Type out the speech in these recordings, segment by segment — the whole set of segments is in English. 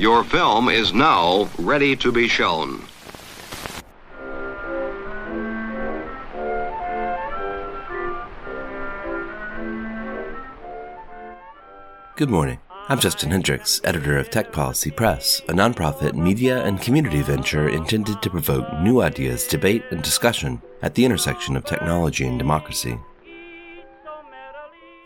Your film is now ready to be shown. Good morning. I'm Justin Hendrix, editor of Tech Policy Press, a nonprofit media and community venture intended to provoke new ideas, debate, and discussion at the intersection of technology and democracy.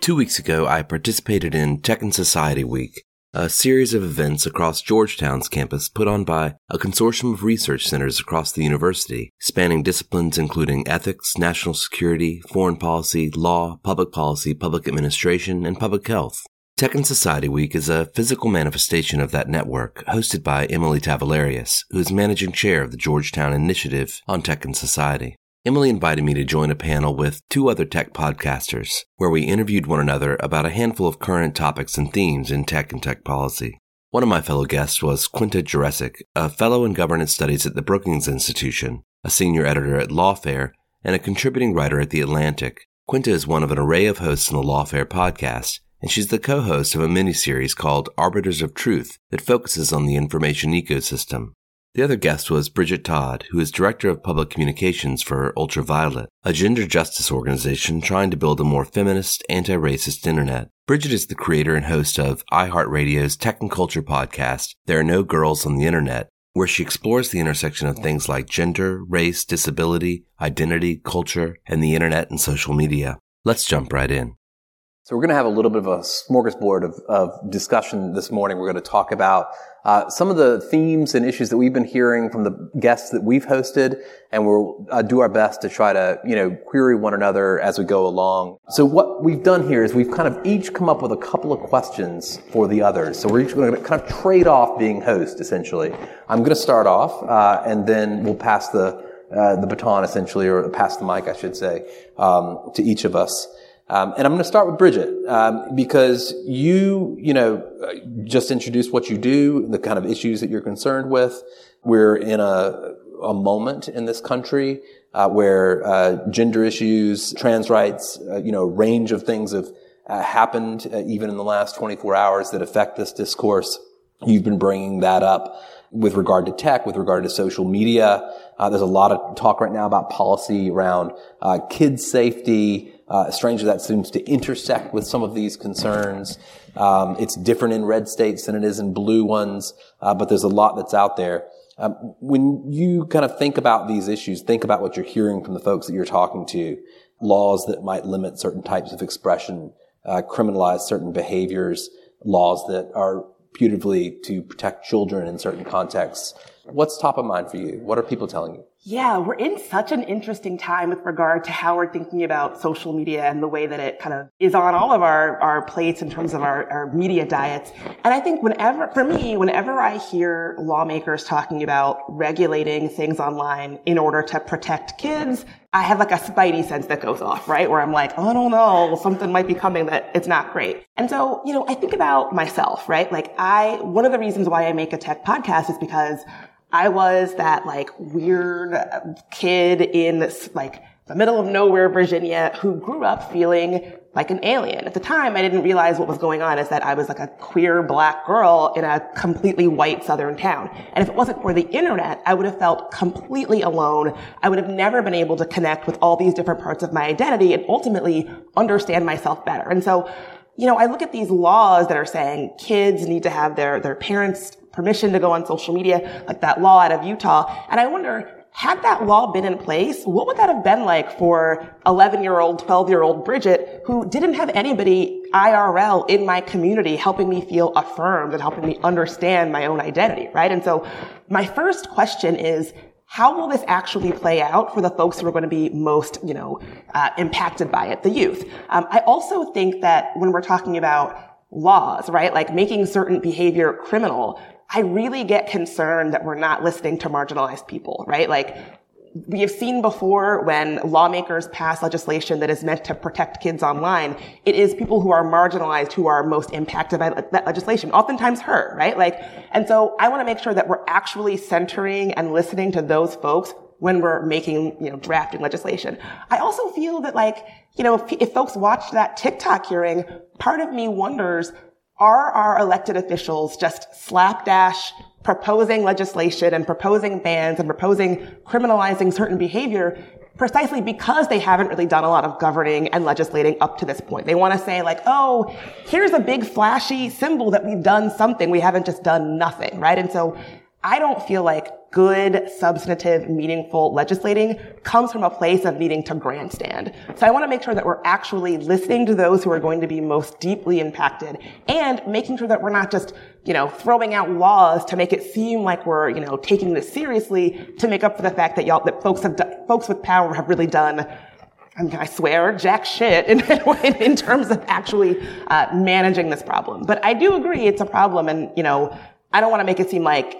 Two weeks ago, I participated in Tech and Society Week, a series of events across Georgetown's campus put on by a consortium of research centers across the university, spanning disciplines including ethics, national security, foreign policy, law, public policy, public administration, and public health. Tech and Society Week is a physical manifestation of that network, hosted by Emily Tavoulareas, who is managing chair of the Georgetown Initiative on Tech and Society. Emily invited me to join a panel with two other tech podcasters, where we interviewed one another about a handful of current topics and themes in tech and tech policy. One of my fellow guests was Quinta Jurecic, a fellow in governance studies at the Brookings Institution, a senior editor at Lawfare, and a contributing writer at The Atlantic. Quinta is one of an array of hosts in the Lawfare podcast, and she's the co-host of a miniseries called Arbiters of Truth that focuses on the information ecosystem. The other guest was Bridget Todd, who is Director of Public Communications for Ultraviolet, a gender justice organization trying to build a more feminist, anti-racist internet. Bridget is the creator and host of iHeartRadio's Tech and Culture podcast, There Are No Girls on the Internet, where she explores the intersection of things like gender, race, disability, identity, culture, and the internet and social media. Let's jump right in. So we're going to have a little bit of a smorgasbord of, of discussion this morning. We're going to talk about uh, some of the themes and issues that we've been hearing from the guests that we've hosted, and we'll uh, do our best to try to, you know, query one another as we go along. So what we've done here is we've kind of each come up with a couple of questions for the others. So we're each going to kind of trade off being host, essentially. I'm going to start off, uh, and then we'll pass the uh, the baton, essentially, or pass the mic, I should say, um, to each of us. Um, and I'm going to start with Bridget um, because you, you know, just introduced what you do, the kind of issues that you're concerned with. We're in a, a moment in this country uh, where uh, gender issues, trans rights, uh, you know, range of things have uh, happened uh, even in the last 24 hours that affect this discourse. You've been bringing that up with regard to tech, with regard to social media. Uh, there's a lot of talk right now about policy around kids safety, uh, strangely, that seems to intersect with some of these concerns. Um, it's different in red states than it is in blue ones, uh, but there's a lot that's out there. Um, when you kind of think about these issues, think about what you're hearing from the folks that you're talking to. Laws that might limit certain types of expression, uh, criminalize certain behaviors, laws that are putatively to protect children in certain contexts. What's top of mind for you? What are people telling you? Yeah, we're in such an interesting time with regard to how we're thinking about social media and the way that it kind of is on all of our, our plates in terms of our, our media diets. And I think whenever, for me, whenever I hear lawmakers talking about regulating things online in order to protect kids, I have like a spidey sense that goes off, right? Where I'm like, oh, I don't know, something might be coming that it's not great. And so, you know, I think about myself, right? Like I, one of the reasons why I make a tech podcast is because I was that like weird kid in this like the middle of nowhere Virginia who grew up feeling like an alien. At the time, I didn't realize what was going on is that I was like a queer black girl in a completely white southern town. And if it wasn't for the internet, I would have felt completely alone. I would have never been able to connect with all these different parts of my identity and ultimately understand myself better. And so, you know, I look at these laws that are saying kids need to have their, their parents permission to go on social media, like that law out of Utah. And I wonder, had that law been in place, what would that have been like for 11 year old, 12 year old Bridget who didn't have anybody IRL in my community helping me feel affirmed and helping me understand my own identity, right? And so my first question is, how will this actually play out for the folks who are going to be most, you know, uh, impacted by it, the youth? Um, I also think that when we're talking about laws, right, like making certain behavior criminal, I really get concerned that we're not listening to marginalized people, right? Like, we have seen before when lawmakers pass legislation that is meant to protect kids online, it is people who are marginalized who are most impacted by that legislation, oftentimes her, right? Like, and so I want to make sure that we're actually centering and listening to those folks when we're making, you know, drafting legislation. I also feel that like, you know, if, if folks watch that TikTok hearing, part of me wonders, are our elected officials just slapdash proposing legislation and proposing bans and proposing criminalizing certain behavior precisely because they haven't really done a lot of governing and legislating up to this point. They want to say like, oh, here's a big flashy symbol that we've done something. We haven't just done nothing, right? And so I don't feel like good, substantive, meaningful legislating comes from a place of needing to grandstand. So I want to make sure that we're actually listening to those who are going to be most deeply impacted and making sure that we're not just, you know, throwing out laws to make it seem like we're, you know, taking this seriously to make up for the fact that y'all, that folks have, folks with power have really done I mean, I swear, jack shit in, in terms of actually uh, managing this problem. But I do agree it's a problem, and you know, I don't want to make it seem like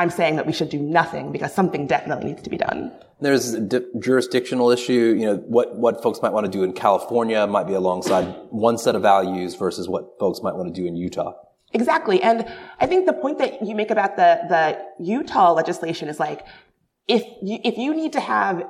I'm saying that we should do nothing because something definitely needs to be done. There's a di- jurisdictional issue. You know, what, what folks might want to do in California might be alongside one set of values versus what folks might want to do in Utah. Exactly. And I think the point that you make about the, the Utah legislation is like, if you, if you need to have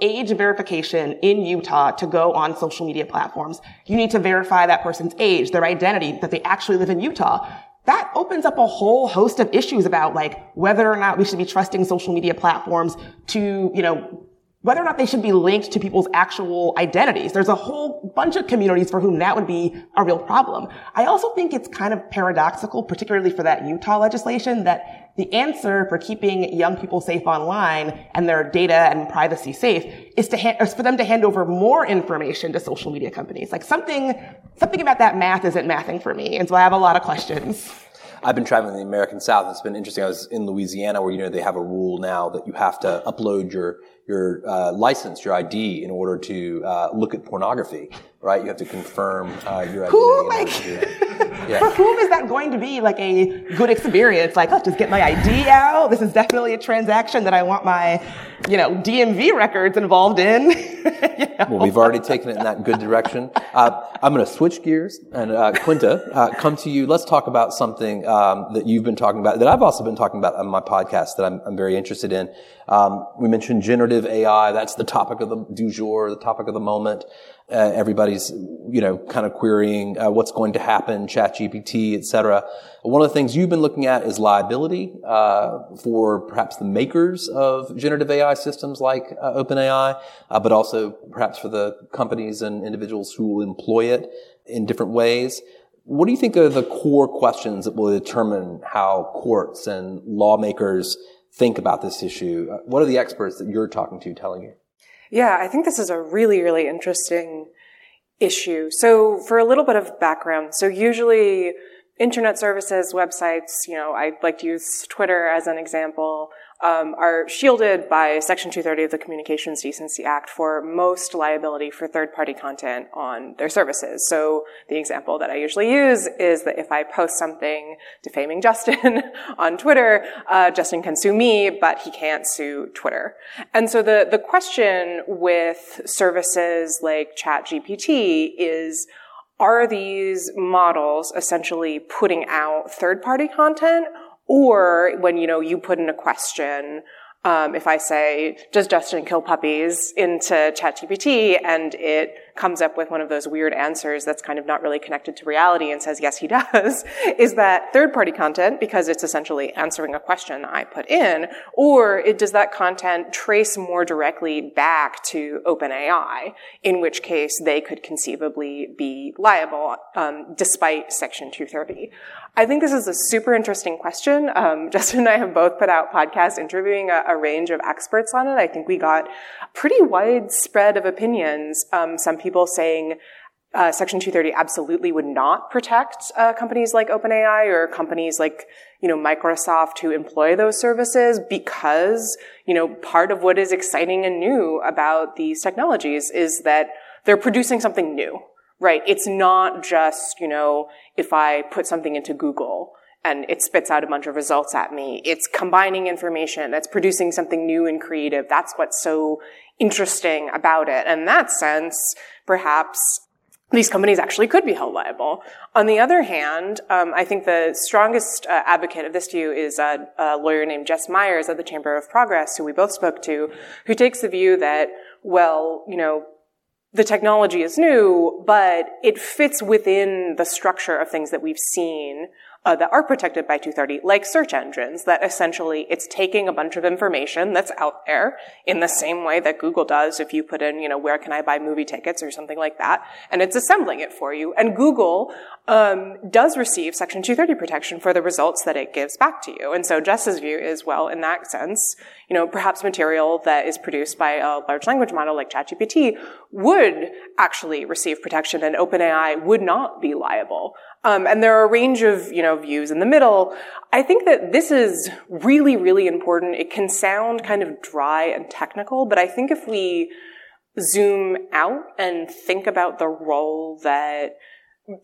age verification in Utah to go on social media platforms, you need to verify that person's age, their identity, that they actually live in Utah that opens up a whole host of issues about like whether or not we should be trusting social media platforms to, you know, whether or not they should be linked to people's actual identities. There's a whole bunch of communities for whom that would be a real problem. I also think it's kind of paradoxical, particularly for that Utah legislation, that the answer for keeping young people safe online and their data and privacy safe is to is for them to hand over more information to social media companies. Like something, something about that math isn't mathing for me. And so I have a lot of questions. I've been traveling the American South. It's been interesting. I was in Louisiana where, you know, they have a rule now that you have to upload your, your uh, license, your ID, in order to uh, look at pornography, right? You have to confirm uh, your identity. Who, like, yeah. for whom is that going to be like a good experience? Like, let's just get my ID out. This is definitely a transaction that I want my you know, DMV records involved in. you know? Well, we've already taken it in that good direction. Uh, I'm going to switch gears and uh, Quinta, uh, come to you. Let's talk about something um, that you've been talking about, that I've also been talking about on my podcast that I'm, I'm very interested in. Um, we mentioned generative AI. That's the topic of the du jour, the topic of the moment. Uh, everybody's, you know, kind of querying uh, what's going to happen, ChatGPT, et cetera. One of the things you've been looking at is liability uh, for perhaps the makers of generative AI systems like uh, OpenAI, uh, but also perhaps for the companies and individuals who will employ it in different ways. What do you think are the core questions that will determine how courts and lawmakers think about this issue? Uh, what are the experts that you're talking to telling you? Yeah, I think this is a really, really interesting issue. So for a little bit of background, so usually internet services, websites, you know, I like to use Twitter as an example um, are shielded by Section 230 of the Communications Decency Act for most liability for third-party content on their services. So the example that I usually use is that if I post something defaming Justin on Twitter, uh, Justin can sue me, but he can't sue Twitter. And so the the question with services like ChatGPT is are these models essentially putting out third party content or when, you know, you put in a question, um, if I say, does Justin kill puppies? into ChatGPT and it comes up with one of those weird answers that's kind of not really connected to reality and says, yes, he does, is that third party content because it's essentially answering a question I put in? Or it, does that content trace more directly back to OpenAI, in which case they could conceivably be liable, um, despite Section 230? I think this is a super interesting question. Um, Justin and I have both put out podcasts interviewing a, a, range of experts on it. I think we got pretty widespread of opinions. Um, some people saying uh, Section 230 absolutely would not protect uh, companies like OpenAI or companies like you know Microsoft who employ those services because you know part of what is exciting and new about these technologies is that they're producing something new right? It's not just, you know, if I put something into Google and it spits out a bunch of results at me. It's combining information. That's producing something new and creative. That's what's so interesting about it. And in that sense, perhaps these companies actually could be held liable. On the other hand, um, I think the strongest uh, advocate of this view is a, a, lawyer named Jess Miers of the Chamber of Progress, who we both spoke to, who takes the view that, well, you know, the technology is new, but it fits within the structure of things that we've seen uh, that are protected by 230, like search engines, that essentially it's taking a bunch of information that's out there in the same way that Google does if you put in, you know, where can I buy movie tickets or something like that, and it's assembling it for you. And Google um, does receive Section 230 protection for the results that it gives back to you. And so Jess's view is, well, in that sense, you know, perhaps material that is produced by a large language model like ChatGPT would actually receive protection and OpenAI would not be liable. Um, and there are a range of, you know, views in the middle. I think that this is really, really important. It can sound kind of dry and technical, but I think if we zoom out and think about the role that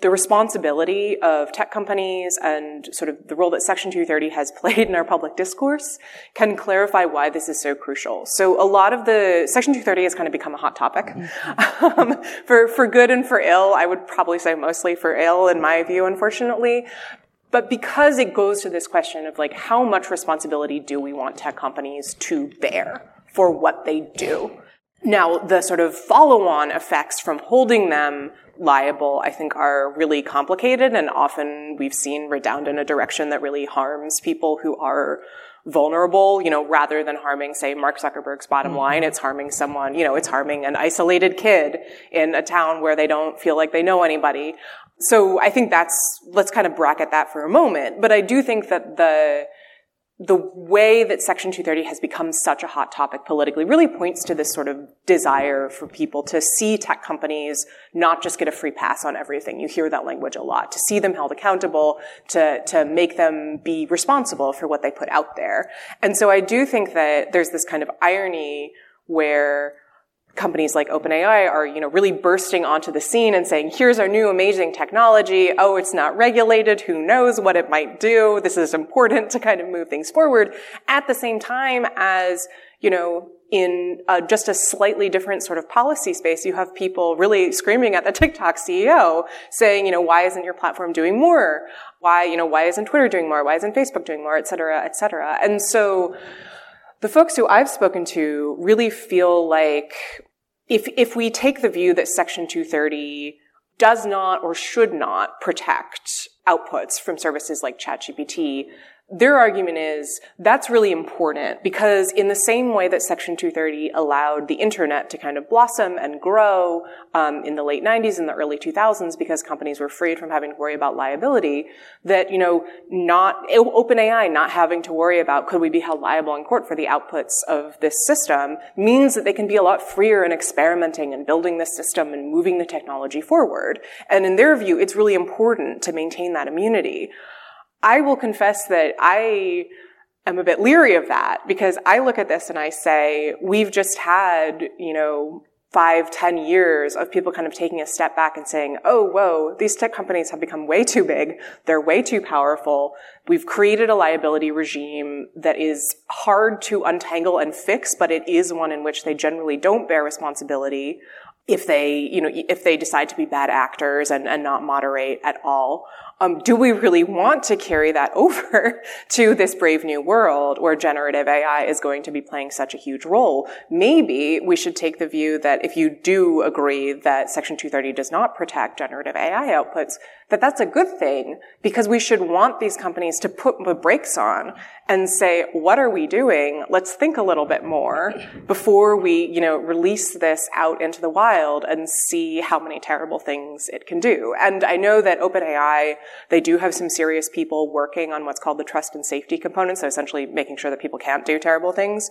the responsibility of tech companies and sort of the role that Section 230 has played in our public discourse can clarify why this is so crucial. So a lot of the Section 230 has kind of become a hot topic mm-hmm. um, for for good and for ill. I would probably say mostly for ill, in my view, unfortunately. But because it goes to this question of like how much responsibility do we want tech companies to bear for what they do? Now, the sort of follow-on effects from holding them liable, I think are really complicated and often we've seen redound in a direction that really harms people who are vulnerable, you know, rather than harming, say, Mark Zuckerberg's bottom mm-hmm. line, it's harming someone, you know, it's harming an isolated kid in a town where they don't feel like they know anybody. So I think that's, let's kind of bracket that for a moment. But I do think that the, the way that Section 230 has become such a hot topic politically really points to this sort of desire for people to see tech companies not just get a free pass on everything. You hear that language a lot. To see them held accountable, to, to make them be responsible for what they put out there. And so I do think that there's this kind of irony where companies like OpenAI are, you know, really bursting onto the scene and saying, here's our new amazing technology. Oh, it's not regulated. Who knows what it might do? This is important to kind of move things forward at the same time as, you know, in uh, just a slightly different sort of policy space, you have people really screaming at the TikTok CEO saying, you know, why isn't your platform doing more? Why, you know, why isn't Twitter doing more? Why isn't Facebook doing more? Et cetera, et cetera. And so the folks who I've spoken to really feel like if, if we take the view that Section 230 does not or should not protect outputs from services like ChatGPT, their argument is that's really important because in the same way that Section 230 allowed the internet to kind of blossom and grow um, in the late 90s and the early 2000s because companies were freed from having to worry about liability, that you know not OpenAI not having to worry about could we be held liable in court for the outputs of this system means that they can be a lot freer in experimenting and building this system and moving the technology forward. And in their view, it's really important to maintain that immunity. I will confess that I am a bit leery of that because I look at this and I say, we've just had, you know, five, ten years of people kind of taking a step back and saying, oh, whoa, these tech companies have become way too big. They're way too powerful. We've created a liability regime that is hard to untangle and fix, but it is one in which they generally don't bear responsibility if they, you know, if they decide to be bad actors and, and not moderate at all. Um, do we really want to carry that over to this brave new world where generative AI is going to be playing such a huge role? Maybe we should take the view that if you do agree that Section 230 does not protect generative AI outputs, that that's a good thing because we should want these companies to put the brakes on and say, what are we doing? Let's think a little bit more before we, you know, release this out into the wild and see how many terrible things it can do. And I know that OpenAI, they do have some serious people working on what's called the trust and safety component, so essentially making sure that people can't do terrible things.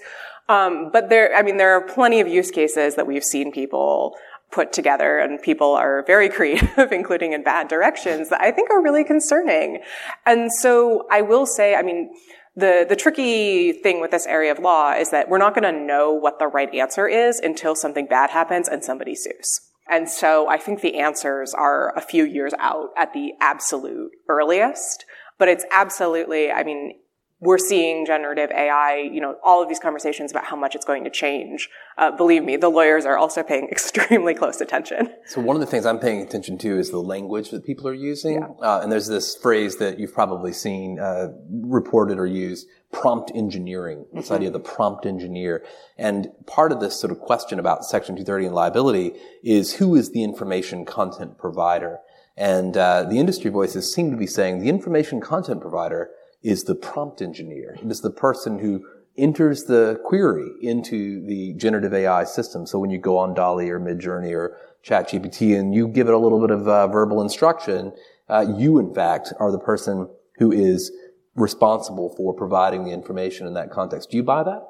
Um, but there, I mean, there are plenty of use cases that we've seen people put together and people are very creative, including in bad directions that I think are really concerning. And so I will say, I mean, the, the tricky thing with this area of law is that we're not going to know what the right answer is until something bad happens and somebody sues. And so I think the answers are a few years out at the absolute earliest. But it's absolutely, I mean, we're seeing generative AI, you know, all of these conversations about how much it's going to change. Uh, believe me, the lawyers are also paying extremely close attention. So one of the things I'm paying attention to is the language that people are using. Yeah. Uh, and there's this phrase that you've probably seen uh, reported or used, prompt engineering, this mm-hmm. idea of the prompt engineer. And part of this sort of question about Section 230 and liability is who is the information content provider? And uh, the industry voices seem to be saying the information content provider is the prompt engineer. It is the person who enters the query into the generative AI system. So when you go on DALL-E or Midjourney or ChatGPT and you give it a little bit of uh, verbal instruction, uh, you in fact are the person who is responsible for providing the information in that context. Do you buy that?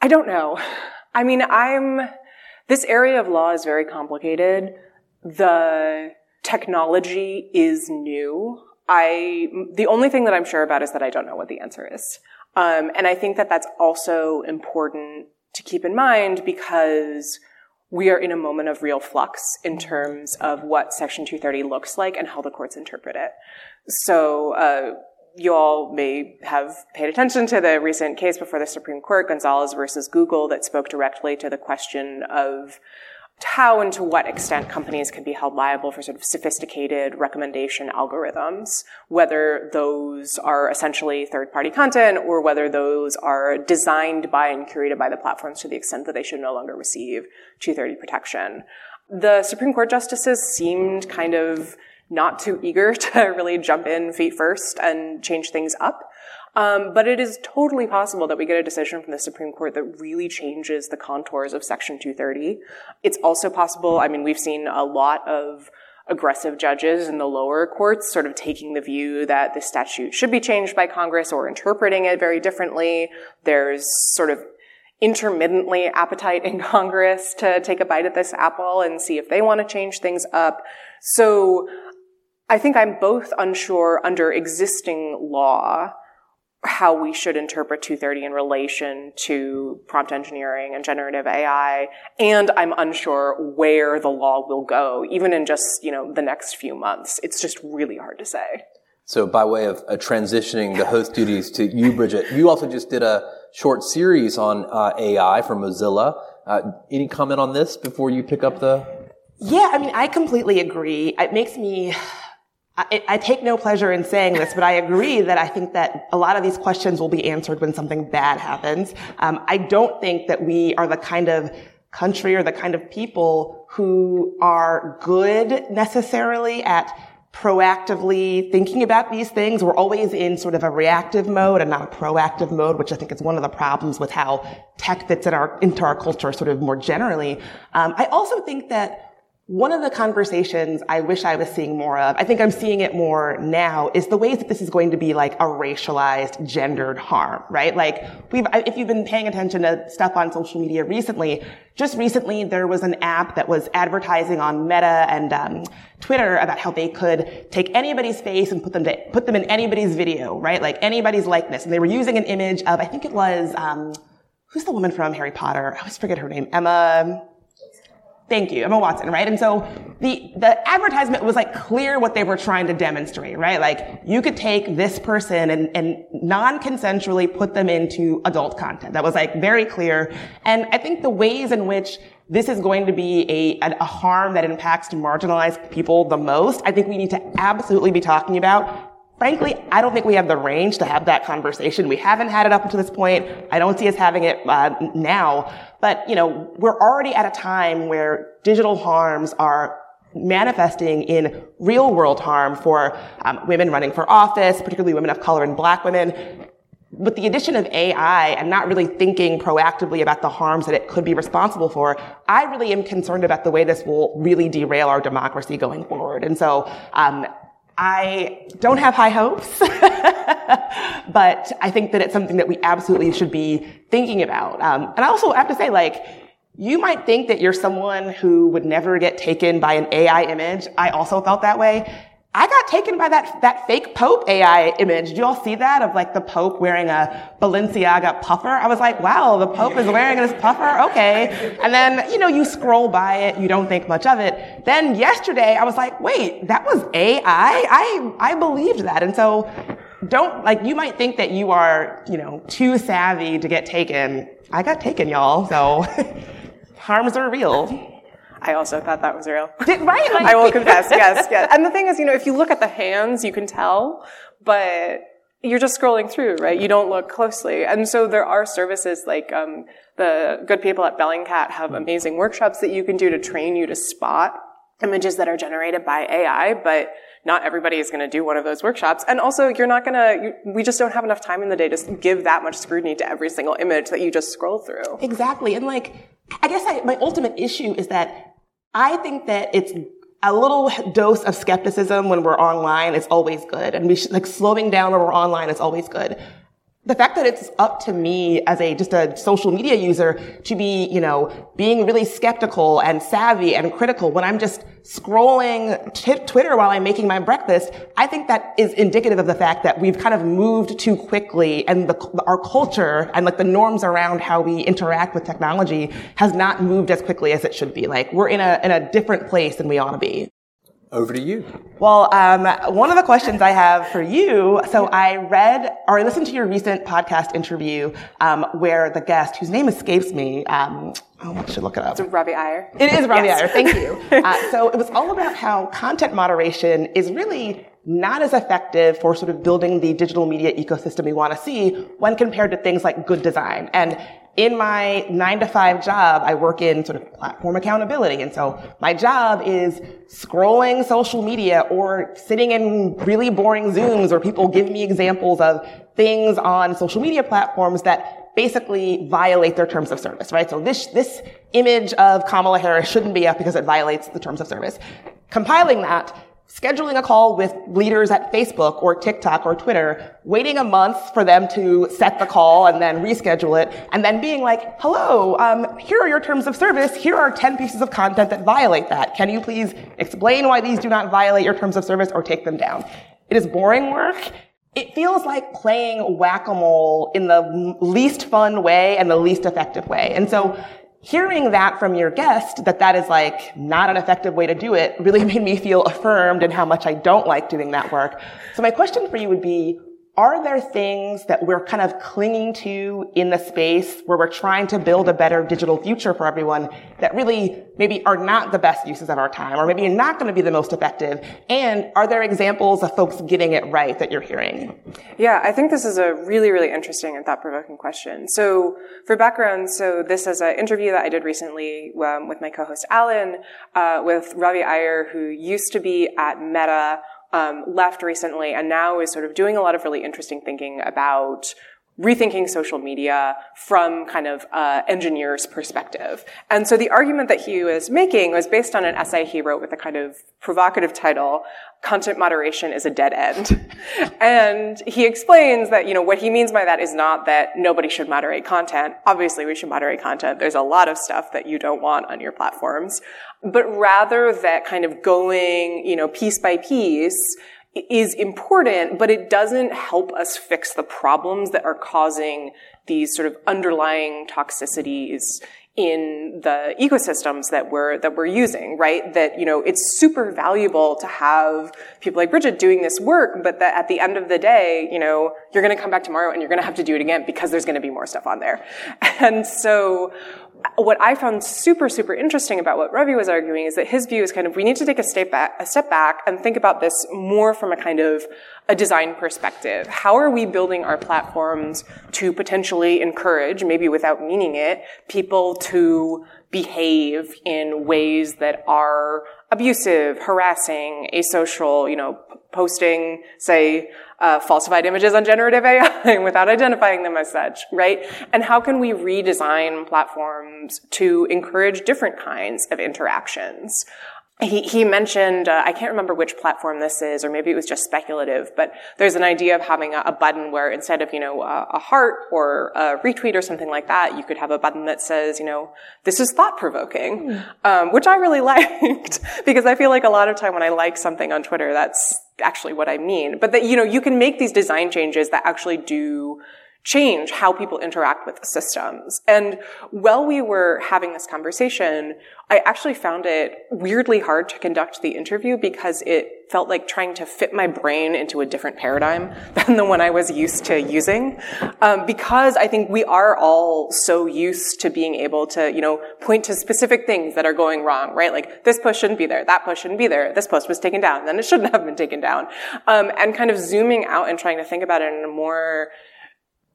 I don't know. I mean, I'm, this area of law is very complicated. The technology is new. I, the only thing that I'm sure about is that I don't know what the answer is. Um, and I think that that's also important to keep in mind because we are in a moment of real flux in terms of what Section 230 looks like and how the courts interpret it. So, uh, you all may have paid attention to the recent case before the Supreme Court, Gonzalez versus Google, that spoke directly to the question of how and to what extent companies can be held liable for sort of sophisticated recommendation algorithms, whether those are essentially third party content or whether those are designed by and curated by the platforms to the extent that they should no longer receive 230 protection. The Supreme Court justices seemed kind of not too eager to really jump in feet first and change things up. Um, but it is totally possible that we get a decision from the Supreme Court that really changes the contours of Section 230. It's also possible, I mean, we've seen a lot of aggressive judges in the lower courts sort of taking the view that the statute should be changed by Congress or interpreting it very differently. There's sort of intermittently appetite in Congress to take a bite at this apple and see if they want to change things up. So I think I'm both unsure under existing law how we should interpret 230 in relation to prompt engineering and generative AI. And I'm unsure where the law will go, even in just, you know, the next few months. It's just really hard to say. So by way of uh, transitioning the host duties to you, Bridget, you also just did a short series on uh, AI for Mozilla. Uh, any comment on this before you pick up the? Yeah, I mean, I completely agree. It makes me I, I, take no pleasure in saying this, but I agree that I think that a lot of these questions will be answered when something bad happens. Um, I don't think that we are the kind of country or the kind of people who are good necessarily at proactively thinking about these things. We're always in sort of a reactive mode and not a proactive mode, which I think is one of the problems with how tech fits in our, into our culture sort of more generally. Um, I also think that one of the conversations I wish I was seeing more of, I think I'm seeing it more now, is the ways that this is going to be like a racialized, gendered harm, right? Like, if you've been paying attention to stuff on social media recently, just recently there was an app that was advertising on Meta and um, Twitter about how they could take anybody's face and put them to, put them in anybody's video, right? Like anybody's likeness, and they were using an image of, I think it was, um, who's the woman from Harry Potter? I always forget her name. Emma. Thank you, Emma Watson, right? And so the, the advertisement was like clear what they were trying to demonstrate, right? Like you could take this person and, and non-consensually put them into adult content. That was like very clear. And I think the ways in which this is going to be a, a harm that impacts marginalized people the most, I think we need to absolutely be talking about frankly, I don't think we have the range to have that conversation. We haven't had it up until this point. I don't see us having it uh, now. But, you know, we're already at a time where digital harms are manifesting in real world harm for um, women running for office, particularly women of color and black women. With the addition of AI and not really thinking proactively about the harms that it could be responsible for, I really am concerned about the way this will really derail our democracy going forward. And so, um, I don't have high hopes, but I think that it's something that we absolutely should be thinking about. Um, and I also have to say, like, you might think that you're someone who would never get taken by an AI image. I also felt that way. I got taken by that, that fake Pope AI image. Do you all see that of like the Pope wearing a Balenciaga puffer? I was like, wow, the Pope is wearing this puffer? Okay. And then, you know, you scroll by it, you don't think much of it. Then yesterday I was like, wait, that was AI? I, I believed that. And so don't, like, you might think that you are, you know, too savvy to get taken. I got taken, y'all, so harms are real. I also thought that was real. Did, right? Like, I will confess, yes, yes. And the thing is, you know, if you look at the hands, you can tell, but you're just scrolling through, right? You don't look closely. And so there are services like um, the good people at Bellingcat have amazing workshops that you can do to train you to spot images that are generated by AI, but not everybody is going to do one of those workshops. And also, you're not going to, we just don't have enough time in the day to give that much scrutiny to every single image that you just scroll through. Exactly. And like, I guess I, my ultimate issue is that I think that it's a little dose of skepticism when we're online is always good. And we should, like slowing down when we're online is always good the fact that it's up to me as a just a social media user to be, you know, being really skeptical and savvy and critical when I'm just scrolling t- Twitter while I'm making my breakfast, I think that is indicative of the fact that we've kind of moved too quickly and the, our culture and like the norms around how we interact with technology has not moved as quickly as it should be. Like we're in a, in a different place than we ought to be. Over to you. Well, um, one of the questions I have for you. So I read or I listened to your recent podcast interview um, where the guest, whose name escapes me, um, oh, I should look it up. It's Ravi Iyer. It is Ravi yes. Iyer. Thank you. Uh, so it was all about how content moderation is really not as effective for sort of building the digital media ecosystem we want to see when compared to things like good design. And in my nine to five job, I work in sort of platform accountability. And so my job is scrolling social media or sitting in really boring Zooms where people give me examples of things on social media platforms that basically violate their terms of service, right? So this, this image of Kamala Harris shouldn't be up because it violates the terms of service. Compiling that scheduling a call with leaders at Facebook or TikTok or Twitter, waiting a month for them to set the call and then reschedule it, and then being like, hello, um, here are your terms of service. Here are 10 pieces of content that violate that. Can you please explain why these do not violate your terms of service or take them down? It is boring work. It feels like playing whack-a-mole in the least fun way and the least effective way. And so hearing that from your guest, that that is like not an effective way to do it, really made me feel affirmed in how much I don't like doing that work. So my question for you would be, are there things that we're kind of clinging to in the space where we're trying to build a better digital future for everyone that really maybe are not the best uses of our time or maybe not going to be the most effective? And are there examples of folks getting it right that you're hearing? Yeah, I think this is a really, really interesting and thought-provoking question. So for background, so this is an interview that I did recently um, with my co-host Alan, uh, with Ravi Iyer, who used to be at Meta, um, left recently and now is sort of doing a lot of really interesting thinking about rethinking social media from kind of uh, engineer's perspective. And so the argument that he was making was based on an essay he wrote with a kind of provocative title, Content Moderation is a Dead End. and he explains that, you know, what he means by that is not that nobody should moderate content. Obviously, we should moderate content. There's a lot of stuff that you don't want on your platforms but rather that kind of going, you know, piece by piece is important, but it doesn't help us fix the problems that are causing these sort of underlying toxicities in the ecosystems that we're that we're using, right? That you know it's super valuable to have people like Bridget doing this work, but that at the end of the day, you know, you're going to come back tomorrow and you're going to have to do it again because there's going to be more stuff on there. And so what I found super, super interesting about what Ravi was arguing is that his view is kind of we need to take a step back, a step back and think about this more from a kind of a design perspective. How are we building our platforms to potentially encourage, maybe without meaning it, people to behave in ways that are abusive, harassing, asocial, you know, posting, say, uh, falsified images on generative AI without identifying them as such, right? And how can we redesign platforms to encourage different kinds of interactions? He, he mentioned, uh, I can't remember which platform this is, or maybe it was just speculative, but there's an idea of having a, a button where instead of, you know, a, a, heart or a retweet or something like that, you could have a button that says, you know, this is thought provoking, mm. um, which I really liked because I feel like a lot of time when I like something on Twitter, that's actually what I mean. But that, you know, you can make these design changes that actually do change how people interact with the systems. And while we were having this conversation, I actually found it weirdly hard to conduct the interview because it felt like trying to fit my brain into a different paradigm than the one I was used to using. Um, because I think we are all so used to being able to, you know, point to specific things that are going wrong, right? Like this post shouldn't be there, that post shouldn't be there, this post was taken down, then it shouldn't have been taken down. Um, and kind of zooming out and trying to think about it in a more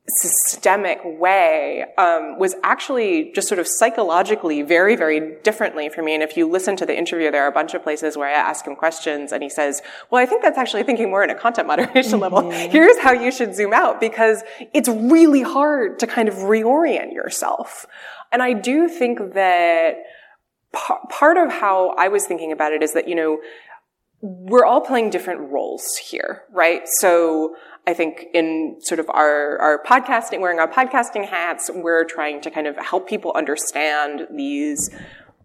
systemic way um, was actually just sort of psychologically very very differently for me. And if you listen to the interview there are a bunch of places where i ask him questions and he says well i think that's actually thinking more in a content moderation mm-hmm. level here's how you should zoom out because it's really hard to kind of reorient yourself. And i do think that p- part of how i was thinking about it is that you know we're all playing different roles here right? So I think in sort of our, our podcasting, wearing our podcasting hats, we're trying to kind of help people understand these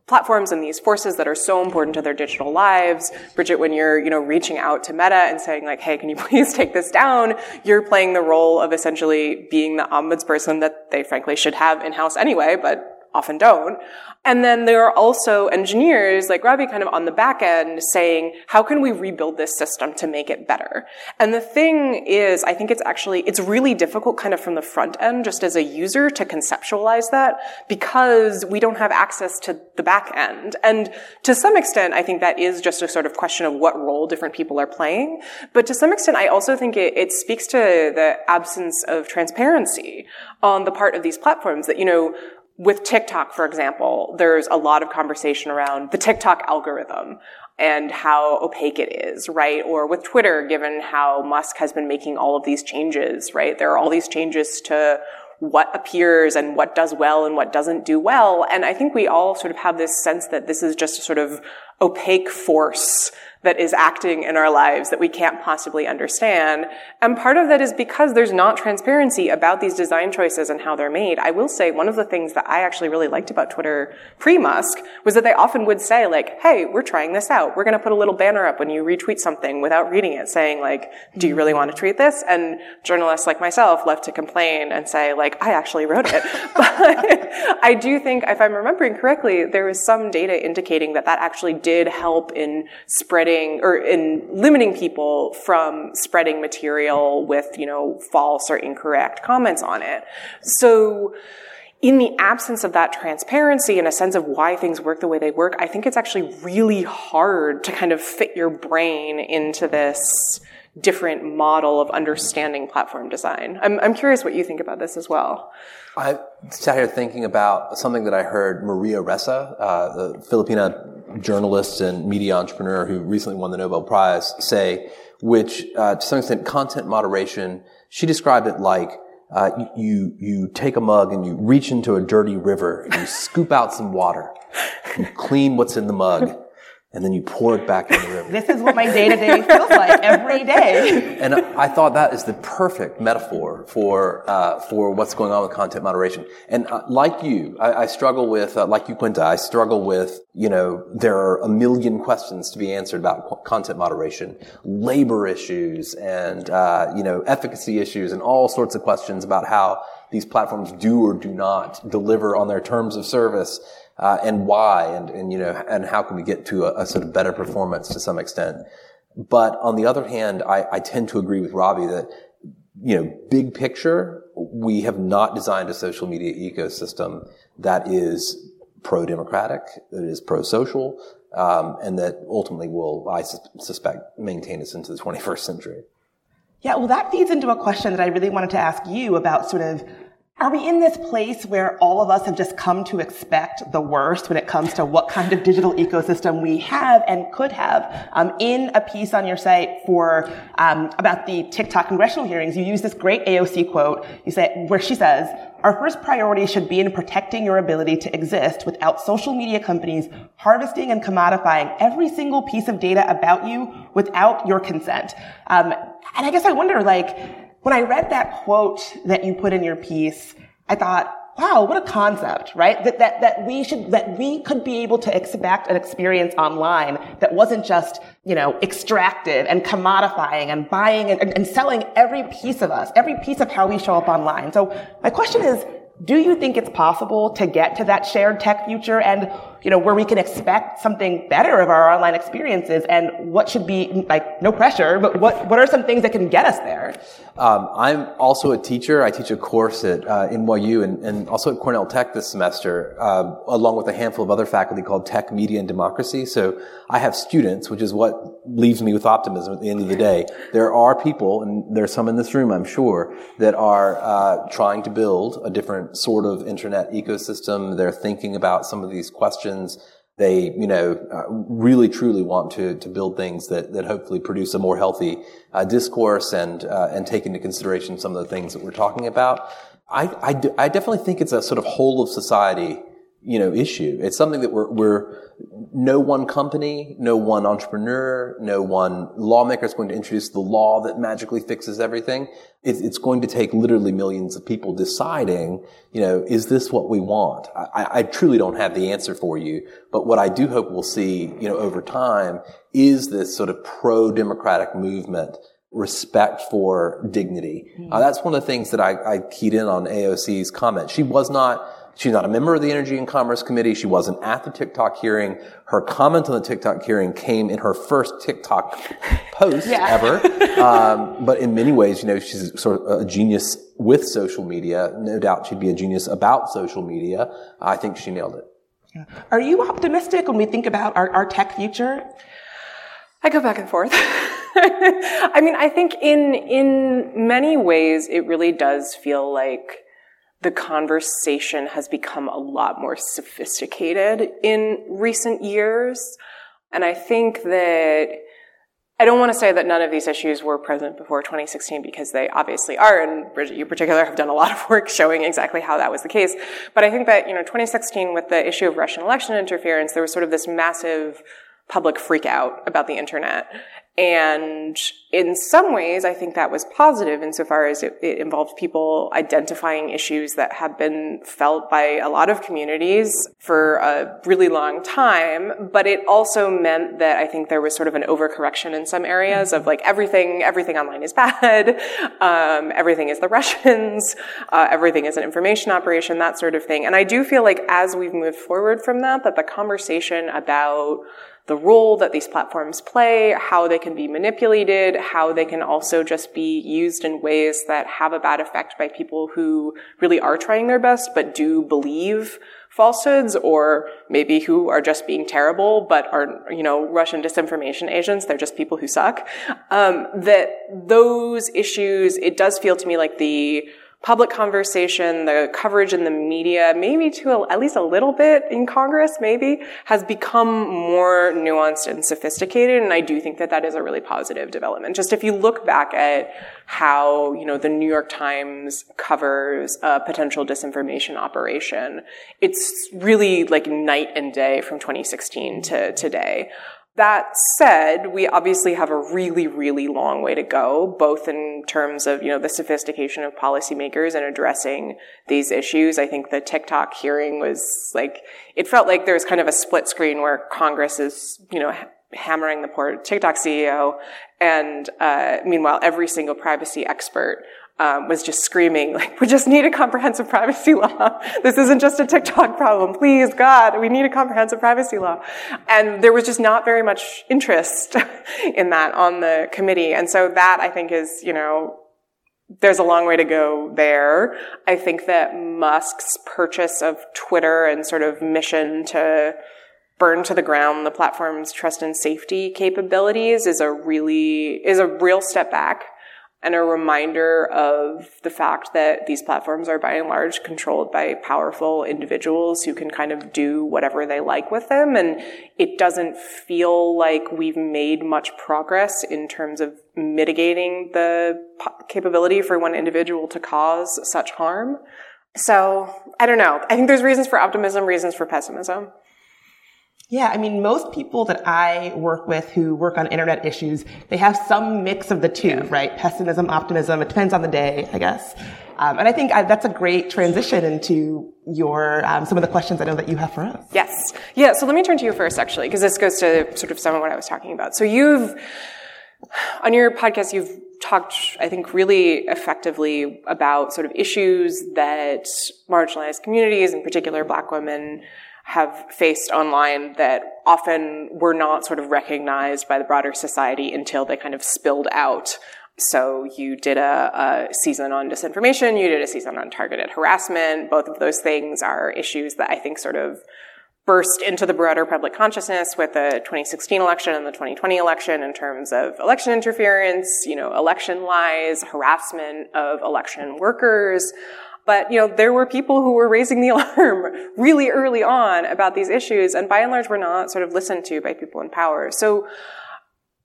platforms and these forces that are so important to their digital lives. Bridget, when you're, you know, reaching out to Meta and saying like, hey, can you please take this down? You're playing the role of essentially being the ombudsperson that they frankly should have in-house anyway, but often don't. And then there are also engineers like Ravi kind of on the back end saying, how can we rebuild this system to make it better? And the thing is, I think it's actually, it's really difficult kind of from the front end, just as a user to conceptualize that because we don't have access to the back end. And to some extent, I think that is just a sort of question of what role different people are playing. But to some extent, I also think it, it speaks to the absence of transparency on the part of these platforms that, you know, with TikTok, for example, there's a lot of conversation around the TikTok algorithm and how opaque it is, right? Or with Twitter, given how Musk has been making all of these changes, right? There are all these changes to what appears and what does well and what doesn't do well. And I think we all sort of have this sense that this is just a sort of opaque force that is acting in our lives that we can't possibly understand. And part of that is because there's not transparency about these design choices and how they're made. I will say one of the things that I actually really liked about Twitter pre-Musk was that they often would say like, hey, we're trying this out. We're going to put a little banner up when you retweet something without reading it saying like, do you really want to tweet this? And journalists like myself love to complain and say like, I actually wrote it. but I do think if I'm remembering correctly, there was some data indicating that that actually did help in spreading or in limiting people from spreading material with, you know, false or incorrect comments on it. So, in the absence of that transparency and a sense of why things work the way they work, I think it's actually really hard to kind of fit your brain into this different model of understanding platform design. I'm, I'm curious what you think about this as well. I sat here thinking about something that I heard Maria Ressa, uh, the Filipina journalist and media entrepreneur who recently won the Nobel Prize, say, which uh, to some extent, content moderation. She described it like uh, you you take a mug and you reach into a dirty river and you scoop out some water, you clean what's in the mug, and then you pour it back in the river. This is what my day to day feels like every day. And I thought that is the perfect metaphor for uh, for what's going on with content moderation. And uh, like you, I, I struggle with, uh, like you, Quinta, I struggle with, you know, there are a million questions to be answered about content moderation, labor issues, and uh, you know, efficacy issues, and all sorts of questions about how these platforms do or do not deliver on their terms of service uh, and why, and, and you know, and how can we get to a, a, sort of better performance to some extent. But on the other hand, I, I tend to agree with Ravi that you know, big picture, we have not designed a social media ecosystem that is pro-democratic, that is pro-social, um, and that ultimately will, I suspect, maintain us into the 21st century. Yeah, well, that feeds into a question that I really wanted to ask you about sort of are we in this place where all of us have just come to expect the worst when it comes to what kind of digital ecosystem we have and could have? Um, in a piece on your site for um, about the TikTok congressional hearings, you use this great AOC quote. You say where she says, "Our first priority should be in protecting your ability to exist without social media companies harvesting and commodifying every single piece of data about you without your consent." Um, and I guess I wonder, like when I read that quote that you put in your piece, I thought, wow, what a concept, right? That, that, that we should, that we could be able to expect an experience online that wasn't just, you know, extractive and commodifying and buying and, and selling every piece of us, every piece of how we show up online. So my question is, do you think it's possible to get to that shared tech future and, you know, where we can expect something better of our online experiences and what should be, like, no pressure, but what, what are some things that can get us there? Um, I'm also a teacher. I teach a course at uh, NYU and, and, also at Cornell Tech this semester, uh, along with a handful of other faculty called Tech, Media, and Democracy. So I have students, which is what leaves me with optimism at the end of the day. There are people, and there's some in this room, I'm sure, that are uh, trying to build a different sort of internet ecosystem. They're thinking about some of these questions. They, you know, uh, really truly want to to build things that that hopefully produce a more healthy uh, discourse and uh, and take into consideration some of the things that we're talking about. I I, do, I definitely think it's a sort of whole of society you know, issue. It's something that we're, we're, no one company, no one entrepreneur, no one lawmaker is going to introduce the law that magically fixes everything. It's, it's going to take literally millions of people deciding, you know, is this what we want? I, I truly don't have the answer for you, but what I do hope we'll see, you know, over time is this sort of pro-democratic movement respect for dignity. Mm-hmm. Uh, that's one of the things that I, I keyed in on AOC's comment. She was not She's not a member of the Energy and Commerce Committee. She wasn't at the TikTok hearing. Her comment on the TikTok hearing came in her first TikTok post ever. Um, but in many ways, you know, she's sort of a genius with social media. No doubt she'd be a genius about social media. I think she nailed it. Are you optimistic when we think about our, our tech future? I go back and forth. I mean, I think in in many ways it really does feel like the conversation has become a lot more sophisticated in recent years. And I think that I don't want to say that none of these issues were present before 2016 because they obviously are, and Bridget, you particular have done a lot of work showing exactly how that was the case. But I think that, you know, 2016 with the issue of Russian election interference, there was sort of this massive public freakout about the internet. And in some ways, I think that was positive insofar as it, it, involved people identifying issues that have been felt by a lot of communities for a really long time. But it also meant that I think there was sort of an overcorrection in some areas of like everything, everything online is bad, um, everything is the Russians, uh, everything is an information operation, that sort of thing. And I do feel like as we've moved forward from that, that the conversation about the role that these platforms play, how they can be manipulated, how they can also just be used in ways that have a bad effect by people who really are trying their best but do believe falsehoods or maybe who are just being terrible but are, you know, Russian disinformation agents. They're just people who suck. Um, that those issues, it does feel to me like the public conversation, the coverage in the media, maybe to a, at least a little bit in Congress, maybe, has become more nuanced and sophisticated. And I do think that that is a really positive development. Just if you look back at how, you know, the New York Times covers a potential disinformation operation, it's really like night and day from 2016 to today. That said, we obviously have a really, really long way to go, both in terms of, you know, the sophistication of policymakers and addressing these issues. I think the TikTok hearing was like, it felt like there was kind of a split screen where Congress is, you know, hammering the poor TikTok CEO, and uh, meanwhile, every single privacy expert um, was just screaming, like, we just need a comprehensive privacy law. This isn't just a TikTok problem. Please, God, we need a comprehensive privacy law. And there was just not very much interest in that on the committee. And so that, I think, is, you know, there's a long way to go there. I think that Musk's purchase of Twitter and sort of mission to burn to the ground the platform's trust and safety capabilities is a really, is a real step back and a reminder of the fact that these platforms are by and large controlled by powerful individuals who can kind of do whatever they like with them. And it doesn't feel like we've made much progress in terms of mitigating the capability for one individual to cause such harm. So I don't know. I think there's reasons for optimism, reasons for pessimism. Yeah, I mean, most people that I work with who work on internet issues, they have some mix of the two, yeah. right? Pessimism, optimism. It depends on the day, I guess. Um, and I think I, that's a great transition into your um, some of the questions I know that you have for us. Yes, yeah. So let me turn to you first, actually, because this goes to sort of some of what I was talking about. So you've on your podcast, you've talked, I think, really effectively about sort of issues that marginalized communities, in particular Black women, have faced online that often were not sort of recognized by the broader society until they kind of spilled out. So you did a, a, season on disinformation, you did a season on targeted harassment. Both of those things are issues that I think sort of burst into the broader public consciousness with the 2016 election and the 2020 election in terms of election interference, you know, election lies, harassment of election workers. But, you know, there were people who were raising the alarm really early on about these issues, and by and large were not sort of listened to by people in power. So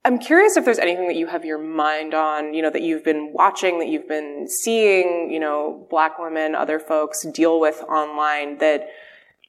I'm curious if there's anything that you have your mind on, you know, that you've been watching, that you've been seeing, you know, black women, other folks deal with online that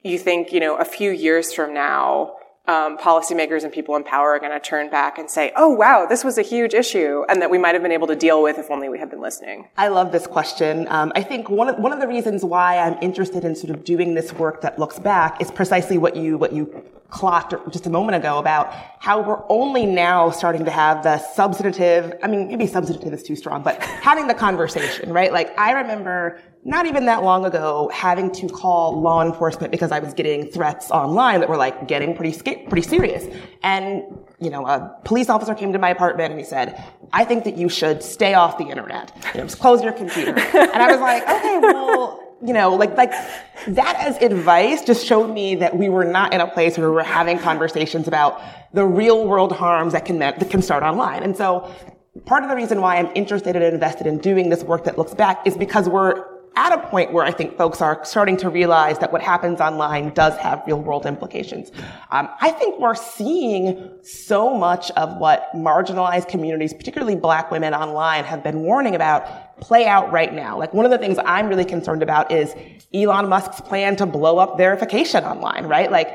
you think, you know, a few years from now, um, policymakers and people in power are going to turn back and say, "Oh, wow, this was a huge issue," and that we might have been able to deal with if only we had been listening. I love this question. Um, I think one of one of the reasons why I'm interested in sort of doing this work that looks back is precisely what you what you clocked just a moment ago about how we're only now starting to have the substantive. I mean, maybe substantive is too strong, but having the conversation, right? Like I remember not even that long ago having to call law enforcement because I was getting threats online that were like getting pretty pretty serious. And you know, a police officer came to my apartment and he said, "I think that you should stay off the internet. You know, just close your computer." and I was like, "Okay, well." You know, like, like that as advice just showed me that we were not in a place where we were having conversations about the real world harms that can, that can start online. And so part of the reason why I'm interested and invested in doing this work that looks back is because we're at a point where I think folks are starting to realize that what happens online does have real world implications. Um, I think we're seeing so much of what marginalized communities, particularly black women online, have been warning about play out right now. Like one of the things I'm really concerned about is Elon Musk's plan to blow up verification online, right? Like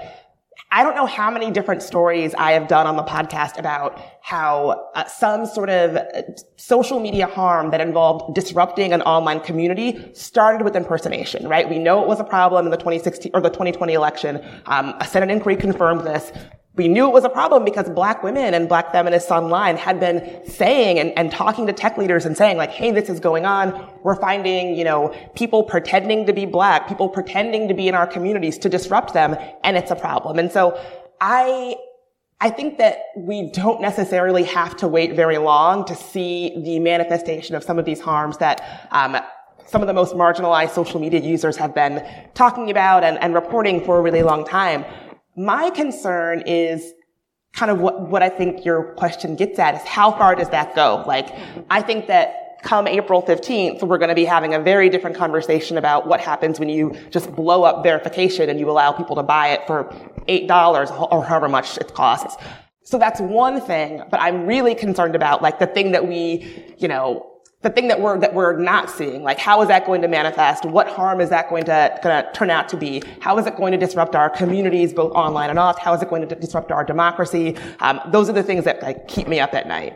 I don't know how many different stories I have done on the podcast about how uh, some sort of uh, social media harm that involved disrupting an online community started with impersonation, right? We know it was a problem in the 2016 or the 2020 election. Um, a Senate inquiry confirmed this we knew it was a problem because black women and black feminists online had been saying and, and, talking to tech leaders and saying like, hey, this is going on. We're finding, you know, people pretending to be black, people pretending to be in our communities to disrupt them, and it's a problem. And so I, I think that we don't necessarily have to wait very long to see the manifestation of some of these harms that um, some of the most marginalized social media users have been talking about and, and reporting for a really long time. My concern is kind of what, what I think your question gets at is how far does that go? Like, I think that come April 15th, we're going to be having a very different conversation about what happens when you just blow up verification and you allow people to buy it for $8 or however much it costs. So that's one thing, but I'm really concerned about like the thing that we, you know, the thing that we're that we're not seeing like how is that going to manifest? What harm is that going to, going to turn out to be? How is it going to disrupt our communities both online and off? How is it going to disrupt our democracy? Um, those are the things that like keep me up at night.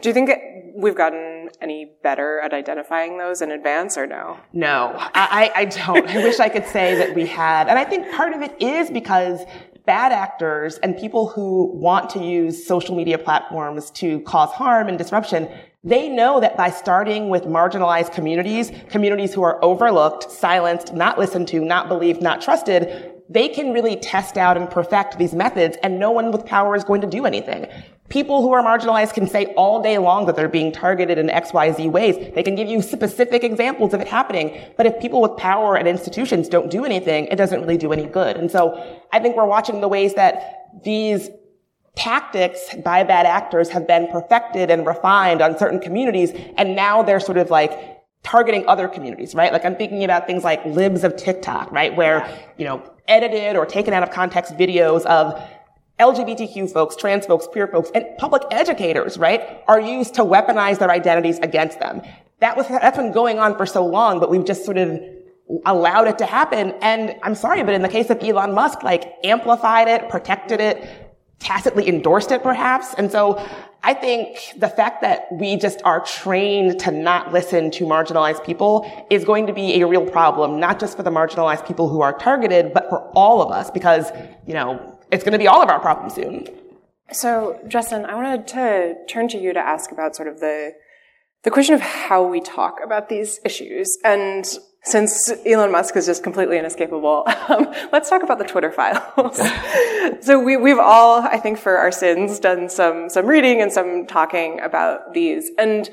Do you think we've gotten any better at identifying those in advance or no? No. I, I don't. I wish i could say that we had. And i think part of it is because bad actors and people who want to use social media platforms to cause harm and disruption they know that by starting with marginalized communities, communities who are overlooked, silenced, not listened to, not believed, not trusted, they can really test out and perfect these methods and no one with power is going to do anything. People who are marginalized can say all day long that they're being targeted in XYZ ways. They can give you specific examples of it happening. But if people with power and institutions don't do anything, it doesn't really do any good. And so I think we're watching the ways that these tactics by bad actors have been perfected and refined on certain communities, and now they're sort of like targeting other communities, right? Like I'm thinking about things like libs of TikTok, right? Where, you know, edited or taken out of context videos of LGBTQ folks, trans folks, queer folks, and public educators, right, are used to weaponize their identities against them. That was, that's been going on for so long, but we've just sort of allowed it to happen. And I'm sorry, but in the case of Elon Musk, like amplified it, protected it, tacitly endorsed it perhaps. And so I think the fact that we just are trained to not listen to marginalized people is going to be a real problem, not just for the marginalized people who are targeted, but for all of us because, you know, it's going to be all of our problems soon. So, Justin, I wanted to turn to you to ask about sort of the the question of how we talk about these issues. And since Elon Musk is just completely inescapable, um, let's talk about the Twitter files. so we, we've all, I think, for our sins, done some some reading and some talking about these, and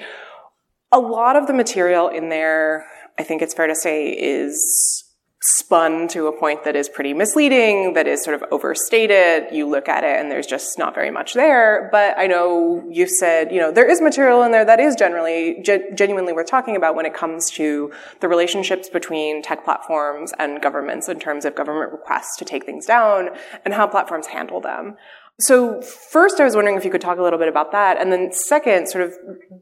a lot of the material in there, I think it's fair to say, is spun to a point that is pretty misleading, that is sort of overstated. You look at it and there's just not very much there. But I know you said, you know, there is material in there that is generally, ge- genuinely worth talking about when it comes to the relationships between tech platforms and governments in terms of government requests to take things down and how platforms handle them. So first, I was wondering if you could talk a little bit about that. And then second, sort of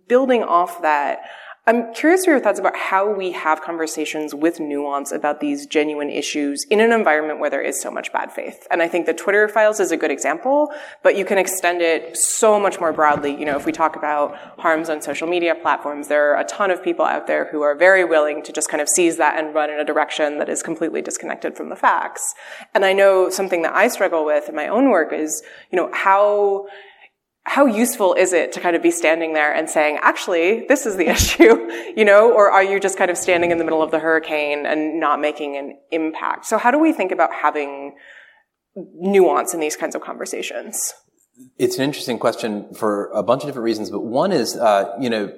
building off that, I'm curious for your thoughts about how we have conversations with nuance about these genuine issues in an environment where there is so much bad faith. And I think the Twitter files is a good example, but you can extend it so much more broadly. You know, if we talk about harms on social media platforms, there are a ton of people out there who are very willing to just kind of seize that and run in a direction that is completely disconnected from the facts. And I know something that I struggle with in my own work is, you know, how how useful is it to kind of be standing there and saying, actually, this is the issue, you know, or are you just kind of standing in the middle of the hurricane and not making an impact? So how do we think about having nuance in these kinds of conversations? It's an interesting question for a bunch of different reasons, but one is, uh, you know,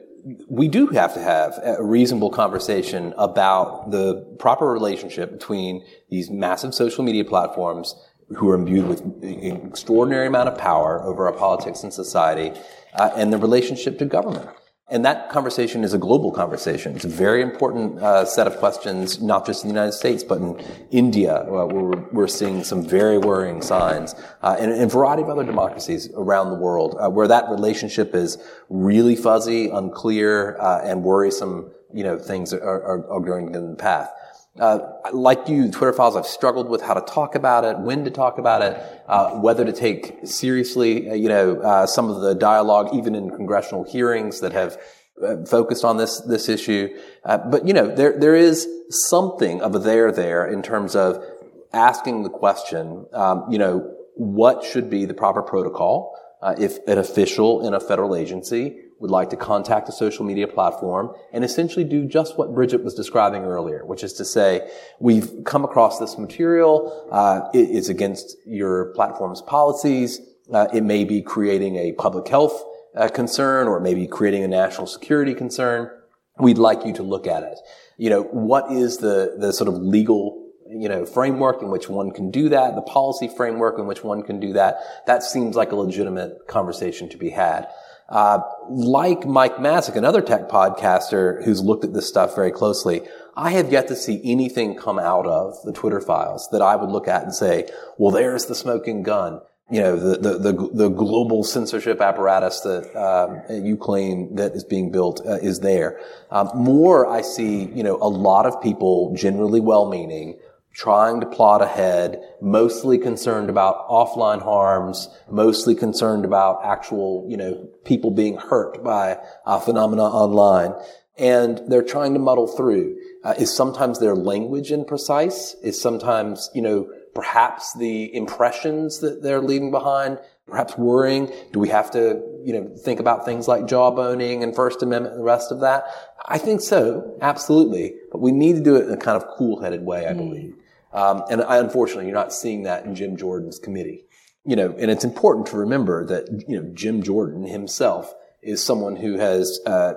we do have to have a reasonable conversation about the proper relationship between these massive social media platforms who are imbued with an extraordinary amount of power over our politics and society, uh, and the relationship to government. And that conversation is a global conversation. It's a very important uh, set of questions, not just in the United States, but in India, uh, where we're, we're, seeing some very worrying signs, uh, and in a variety of other democracies around the world, uh, where that relationship is really fuzzy, unclear, uh, and worrisome. You know, things are, are, are going in the path. Uh, like you, Twitter files, I've struggled with how to talk about it, when to talk about it, uh, whether to take seriously, uh, you know, uh, some of the dialogue, even in congressional hearings that have uh, focused on this this issue. But you know, there there is something of a there there in terms of asking the question, um, you know, what should be the proper protocol if an official in a federal agency would like to contact a social media platform and essentially do just what Bridget was describing earlier, which is to say, we've come across this material, uh, it is against your platform's policies, uh, it may be creating a public health uh, concern or it may be creating a national security concern. We'd like you to look at it. You know, what is the, the sort of legal you know, framework in which one can do that, the policy framework in which one can do that, that seems like a legitimate conversation to be had. Uh, like Mike Masnick, another tech podcaster who's looked at this stuff very closely, I have yet to see anything come out of the Twitter files that I would look at and say, well, there's the smoking gun. You know, the, the, the, the global censorship apparatus that um, you claim that is being built uh, is there. Um, more, I see, you know, a lot of people generally well-meaning trying to plot ahead, mostly concerned about offline harms, mostly concerned about actual, you know, people being hurt by a phenomena online. And they're trying to muddle through. Uh, is sometimes their language imprecise? Is sometimes, you know, perhaps the impressions that they're leaving behind, perhaps worrying? Do we have to, you know, think about things like jawboning and First Amendment and the rest of that? I think so, absolutely. But we need to do it in a kind of cool-headed way, I mm. believe. Um, and I, unfortunately, you're not seeing that in Jim Jordan's committee. You know, and it's important to remember that you know Jim Jordan himself is someone who has uh,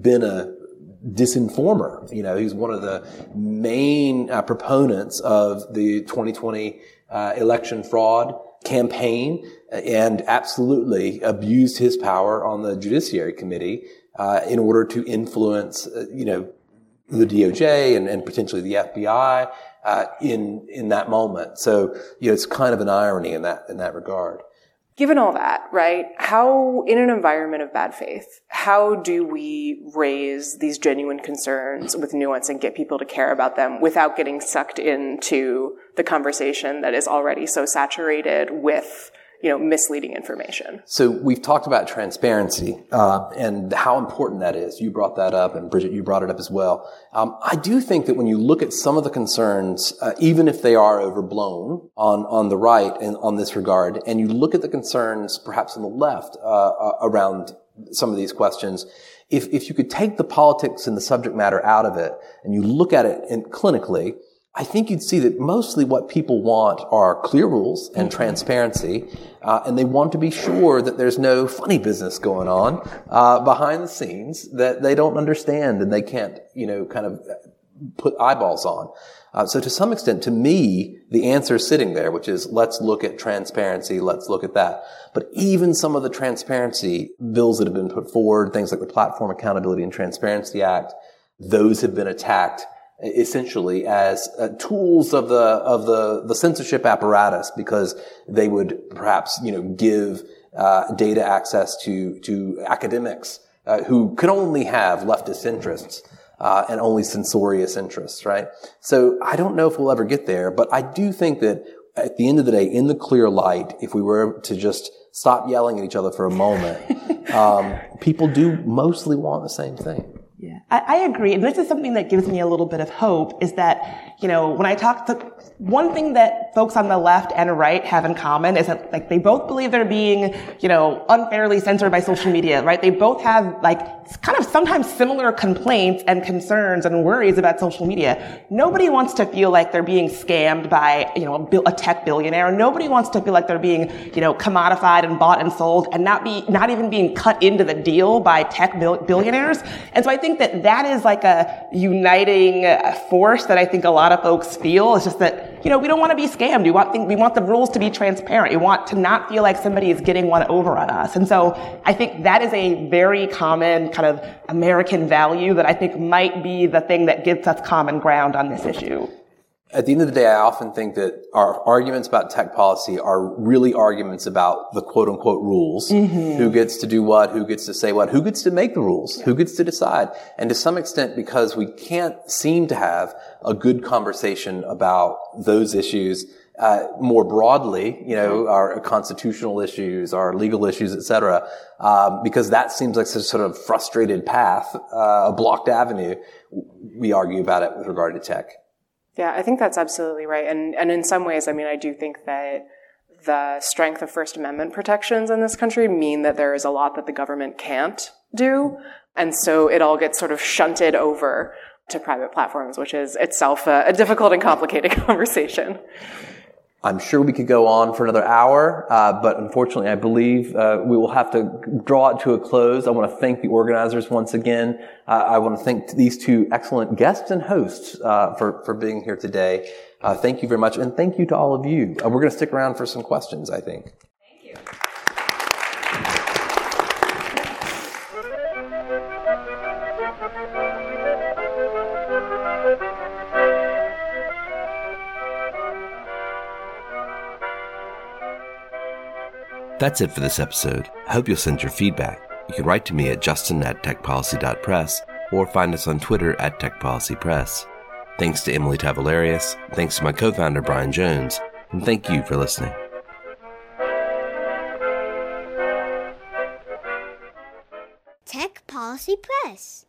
been a disinformer. You know, he's one of the main uh, proponents of the 2020 uh, election fraud campaign, and absolutely abused his power on the Judiciary Committee uh, in order to influence, uh, you know, the DOJ and, and potentially the FBI uh, in in that moment. So you know, it's kind of an irony in that in that regard. given all that, right, how, in an environment of bad faith, how do we raise these genuine concerns with nuance and get people to care about them without getting sucked into the conversation that is already so saturated with you know, misleading information. So we've talked about transparency uh, and how important that is. You brought that up, and Bridget, you brought it up as well. Um, I do think that when you look at some of the concerns, uh, even if they are overblown on on the right and on this regard, and you look at the concerns perhaps on the left uh, uh around some of these questions, if if you could take the politics and the subject matter out of it, and you look at it in, clinically I think you'd see that mostly what people want are clear rules and mm-hmm. transparency, uh, and they want to be sure that there's no funny business going on uh, behind the scenes that they don't understand and they can't, you know, kind of put eyeballs on. Uh, so to some extent, to me, the answer is sitting there, which is let's look at transparency, let's look at that. But even some of the transparency bills that have been put forward, things like the Platform Accountability and Transparency Act, those have been attacked essentially as uh, tools of the of the the censorship apparatus because they would perhaps you know give uh, data access to to academics uh, who could only have leftist interests uh, and only censorious interests, right? So I don't know if we'll ever get there, but I do think that at the end of the day, in the clear light, if we were to just stop yelling at each other for a moment, um, people do mostly want the same thing. Yeah, I, I, agree. And this is something that gives me a little bit of hope is that, you know, when I talk to one thing that folks on the left and right have in common is that like they both believe they're being, you know, unfairly censored by social media, right? They both have like kind of sometimes similar complaints and concerns and worries about social media. Nobody wants to feel like they're being scammed by, you know, a tech billionaire. Nobody wants to feel like they're being, you know, commodified and bought and sold and not be, not even being cut into the deal by tech billionaires. And so I think that that is like a uniting uh, force that I think a lot of folks feel. It's just that, you know, we don't want to be scammed. We want, we want the rules to be transparent. We want to not feel like somebody is getting one over on us. And so I think that is a very common kind of American value that I think might be the thing that gives us common ground on this issue. At the end of the day, I often think that our arguments about tech policy are really arguments about the quote unquote rules. Mm-hmm. Who gets to do what? Who gets to say what? Who gets to make the rules? Who gets to decide? And to some extent, because we can't seem to have a good conversation about those issues, uh, more broadly, you know, our constitutional issues, our legal issues, et cetera, um, because that seems like such a sort of frustrated path, uh, a blocked avenue. We argue about it with regard to tech. Yeah, I think that's absolutely right. And, and in some ways, I mean, I do think that the strength of First Amendment protections in this country mean that there is a lot that the government can't do. And so it all gets sort of shunted over to private platforms, which is itself a, a difficult and complicated conversation. I'm sure we could go on for another hour, uh, but unfortunately, I believe uh, we will have to draw it to a close. I want to thank the organizers once again. Uh, I want to thank these two excellent guests and hosts uh, for for being here today. Uh, thank you very much, and thank you to all of you. Uh, we're going to stick around for some questions. I think. That's it for this episode. I hope you'll send your feedback. You can write to me at justin at techpolicy.press or find us on Twitter at techpolicypress. Thanks to Emily Tavoulareas, thanks to my co-founder Brian Jones, and thank you for listening. Tech Policy Press.